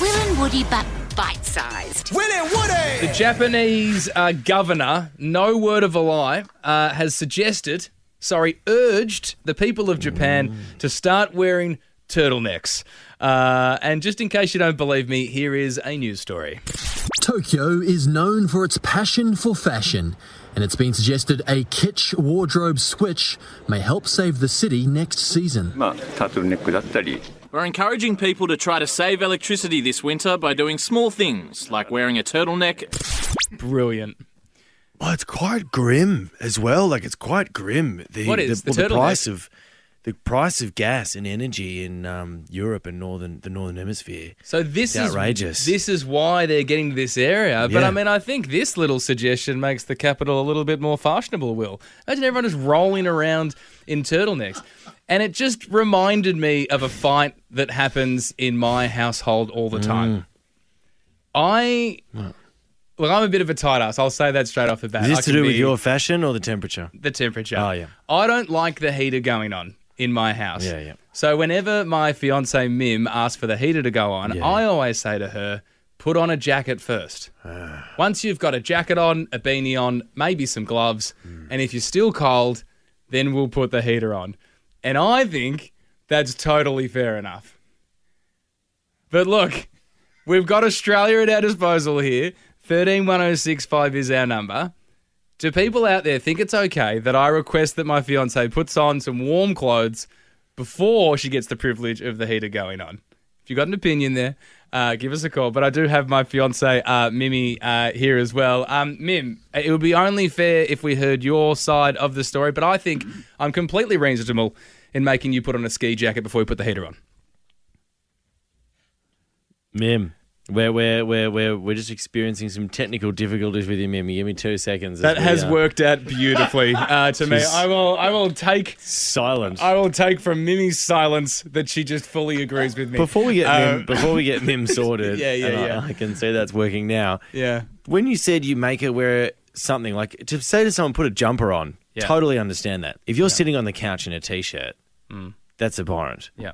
Will and Woody, but bite sized. Will and Woody! The Japanese uh, governor, no word of a lie, uh, has suggested, sorry, urged the people of Japan to start wearing turtlenecks. Uh, and just in case you don't believe me, here is a news story. Tokyo is known for its passion for fashion, and it's been suggested a kitsch wardrobe switch may help save the city next season. We're encouraging people to try to save electricity this winter by doing small things like wearing a turtleneck. Brilliant. Well, it's quite grim as well. Like it's quite grim. The, what is the, the, well, the price of the price of gas and energy in um, Europe and northern the northern hemisphere. So this is outrageous. This is why they're getting to this area. But Yeah. I mean, I think this little suggestion makes the capital a little bit more fashionable. Will imagine everyone just rolling around in turtlenecks, and it just reminded me of a fight that happens in my household all the Mm. time. I. Look, I'm a bit of a tight ass. I'll say that straight off the bat. Is this to do with your fashion or the temperature? the temperature. Oh, yeah. I don't like the heater going on in my house. Yeah, yeah. So whenever my fiance Mim asks for the heater to go on, Yeah. I always say to her, put on a jacket first. Once you've got a jacket on, a beanie on, maybe some gloves, Hmm. and if you're still cold, then we'll put the heater on. And I think that's totally fair enough. But look, we've got Australia at our disposal here. 131065 is our number. Do people out there think it's okay that I request that my fiance puts on some warm clothes before she gets the privilege of the heater going on? If you've got an opinion there, uh, give us a call. But I do have my fiance, uh, Mimi, uh, here as well. Um, Mim, it would be only fair if we heard your side of the story, but I think I'm completely reasonable in making you put on a ski jacket before we put the heater on. Mim, we're we're we're we're we're just experiencing some technical difficulties with you, Mim. Give me two seconds. That has uh, worked out beautifully uh, to me. I will, I will take silence. I will take from Mimi's silence that she just fully agrees with me. Before we get Uh, Mim, before we get Mim sorted, Yeah, yeah, and I- yeah. I, can see that's working now. yeah, When you said you make her wear something like to say to someone, put a jumper on, Yeah. totally understand that. If you're sitting on the couch in a t-shirt, that's abhorrent. yeah,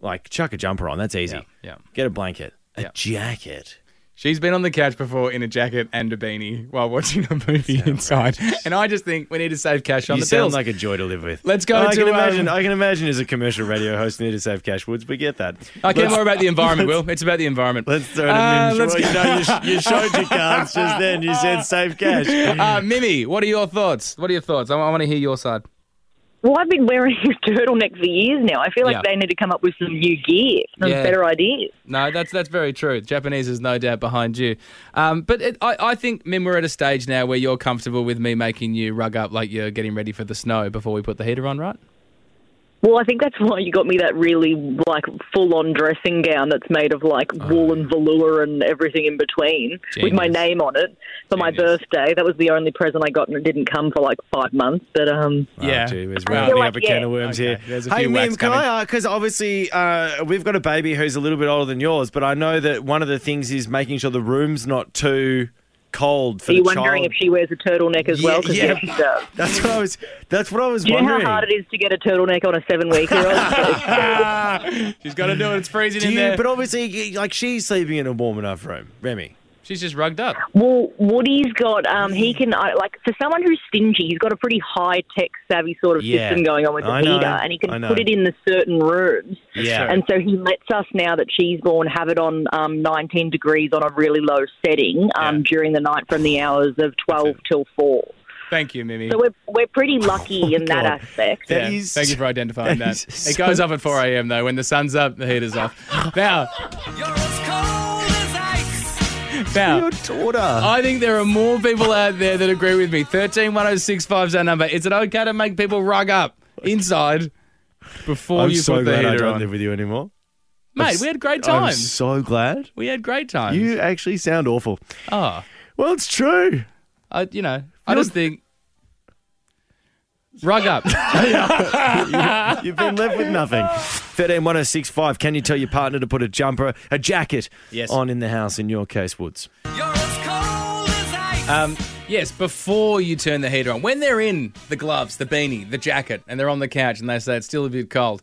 Like chuck a jumper on, that's easy. yeah, yeah. Get a blanket, a Yeah. jacket. She's been on the couch before in a jacket and a beanie while watching a movie inside, and I just think we need to save cash on You the sound bills. like a joy to live with. Let's go I to, can imagine. um, I can imagine as a commercial radio host need to save cash. Woods, we get that. I care more about the environment, Will. It's about the environment. Let's throw it Uh, let's Well, go- you, know, you, sh- you showed your cards just then. You said save cash. Uh, Mimi, what are your thoughts? What are your thoughts? I, want to hear your side. Well, I've been wearing a turtleneck for years now. I feel like Yeah. they need to come up with some new gear, some Yeah. better ideas. No, that's that's very true. Japanese is no doubt behind you. Um, but it, I, I think, Mim, we're at a stage now where you're comfortable with me making you rug up like you're getting ready for the snow before we put the heater on, right? Well, I think that's why you got me that really like full-on dressing gown that's made of like wool and velour and everything in between with my name on it for my birthday. That was the only present I got, and it didn't come for like five months. But um, Yeah. Oh, gee whiz, we're feel like, up a can yeah. of worms Okay, here. there's a hey, few Mim, can coming. I? Because obviously uh, we've got a baby who's a little bit older than yours, but I know that one of the things is making sure the room's not too cold for are you the wondering child. if she wears a turtleneck as well? 'Cause Yeah, yes, she does. That's what I was. That's what I was Do you know how hard it is to get a turtleneck on a seven-week-old? She's got to do it. It's freezing Do in you, there. but obviously, like she's sleeping in a warm enough room. Remy, She's just rugged up. Well, Woody's got um, he can uh, like for someone who's stingy, he's got a pretty high tech savvy sort of Yeah. system going on with the I know, heater, and he I can know. put it in the certain rooms. yeah, And so he lets us now that she's born have it on um, 19 degrees on a really low setting um, during the night from the hours of 12 till 4. Thank you, Mimi. So we're, we're pretty lucky in that God. aspect. That Yeah, is- Thank you for identifying that that. is It so- goes off at 4 a.m. though. When the sun's up, the heater's off. Now, now, your daughter. I think there are more people out there that agree with me. 131065 is our number. Is it okay to make people rug up inside before I'm you so put the glad I heater don't on? live with you anymore. Mate, we had great times. I'm so glad. We had great times. You actually sound awful. oh, Well, it's true. I, you know, I just think rug up. You've been left with nothing. 131065. Can you tell your partner to put a jumper, a jacket Yes. on in the house in your case, Woods? Um, yes, before you turn the heater on. When they're in the gloves, the beanie, the jacket, and they're on the couch and they say it's still a bit cold,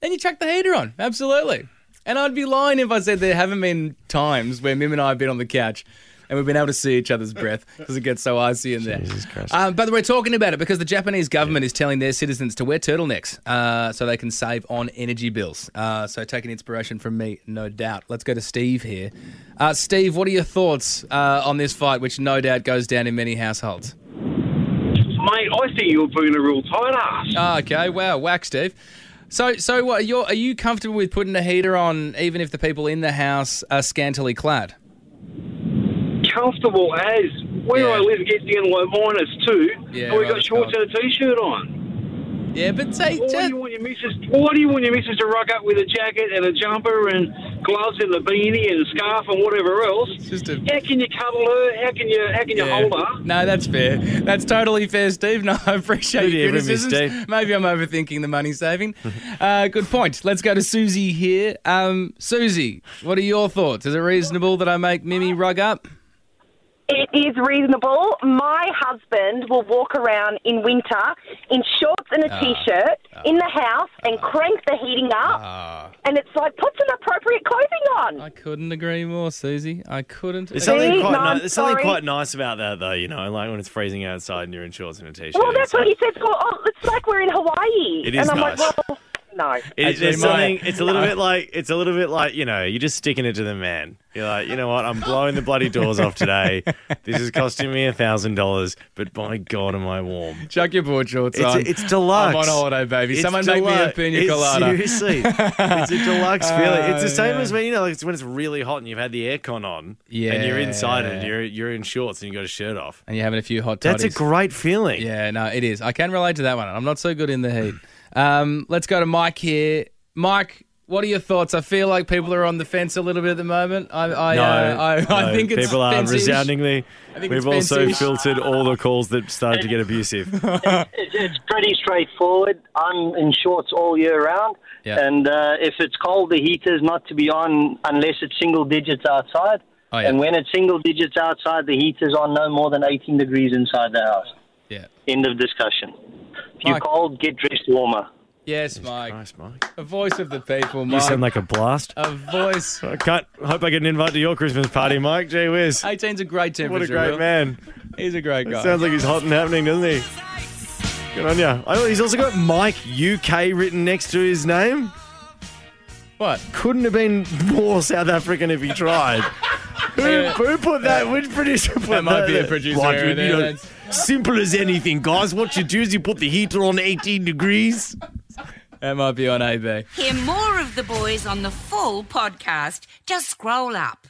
then you chuck the heater on. Absolutely. And I'd be lying if I said there haven't been times where Mim and I have been on the couch and we've been able to see each other's breath because it gets so icy in there. Jesus Christ. Um, but we're talking about it because the Japanese government is telling their citizens to wear turtlenecks uh, so they can save on energy bills. Uh, so taking inspiration from me, no doubt. Let's go to Steve here. Uh, Steve, what are your thoughts uh, on this fight, which no doubt goes down in many households? Mate, I think you're being a real tight ass. Oh, okay, wow, whack, Steve. So, so what? You're, are you comfortable with putting a heater on, even if the people in the house are scantily clad? Comfortable as where Yeah. I live gets down like minus two, Yeah, and we right, got shorts cold. and a t-shirt on. Yeah, but say, Why do you want your missus? Why do you want your missus to rock up with a jacket and a jumper and gloves and a beanie and a scarf and whatever else? just a How can you cuddle her? How can you? How can you Yeah. hold her? No, that's fair. That's totally fair, Steve. No, I appreciate Good your to hear from you, criticisms. Steve. Maybe I'm overthinking the money saving. uh, good point. Let's go to Susie here. Um, Susie, what are your thoughts? Is it reasonable that I make Mimi rug up? It is reasonable. My husband will walk around in winter in shorts and a Ah. t-shirt in the house and crank the heating up. Ah. and it's like, put some appropriate clothing on. I couldn't agree more, Susie. I couldn't. There's agree- something See? quite No, ni- I'm there's something sorry. quite nice about that though, you know, like when it's freezing outside and you're in shorts and a t-shirt. well, that's It's what he says. Well, oh, it's like we're in Hawaii. It is and I'm nice. like, well, no. It, it's my- something. It's a little uh, bit like it's a little bit like you know you're just sticking it to the man. You're like, you know what? I'm blowing the bloody doors off today. This is costing me a thousand dollars, but by God, am I warm? Chuck your board shorts It's on. it's deluxe. I'm on holiday, baby. It's Someone make me a deluxe. pina It's colada. Seriously, it's a deluxe feeling. It's the oh, same yeah. as when you know, like it's when it's really hot and you've had the aircon on, yeah, and you're inside. And you're you're in shorts and you have got a shirt off. And you're having a few hot Toddies. That's a great feeling. Yeah, no, it is. I can relate to that one. I'm not so good in the heat. Um, let's go to Mike here. Mike, what are your thoughts? I feel like people are on the fence a little bit at the moment. I, I, No, uh, I, I think it's people are fence-ish. resoundingly. We've also filtered all the calls that started to get abusive. It's, it's pretty straightforward. I'm in shorts all year round, Yeah. and uh, if it's cold, the heater's not to be on unless it's single digits outside. Oh, yeah. And when it's single digits outside, the heater's on no more than 18 degrees inside the house. Yeah. End of discussion. If you're Mike. cold, get dressed warmer. Yes, Mike. Nice, Mike. A voice of the people, You sound like a blast. a voice. I can't. Hope I get an invite to your Christmas party, Mike. Gee whiz. 18's a great temperature. What a great Will. man. He's a great guy. Sounds like he's hot and happening, doesn't he? Good on ya. Oh, he's also got Mike UK written next to his name. what? Couldn't have been more South African if he tried. who, who put that? Which producer put that? That might be a producer Right, error you there, know, that's- simple as anything, guys. What you do is you put the heater on 18 degrees. That might be on AB. Hear more of the boys on the full podcast. Just scroll up.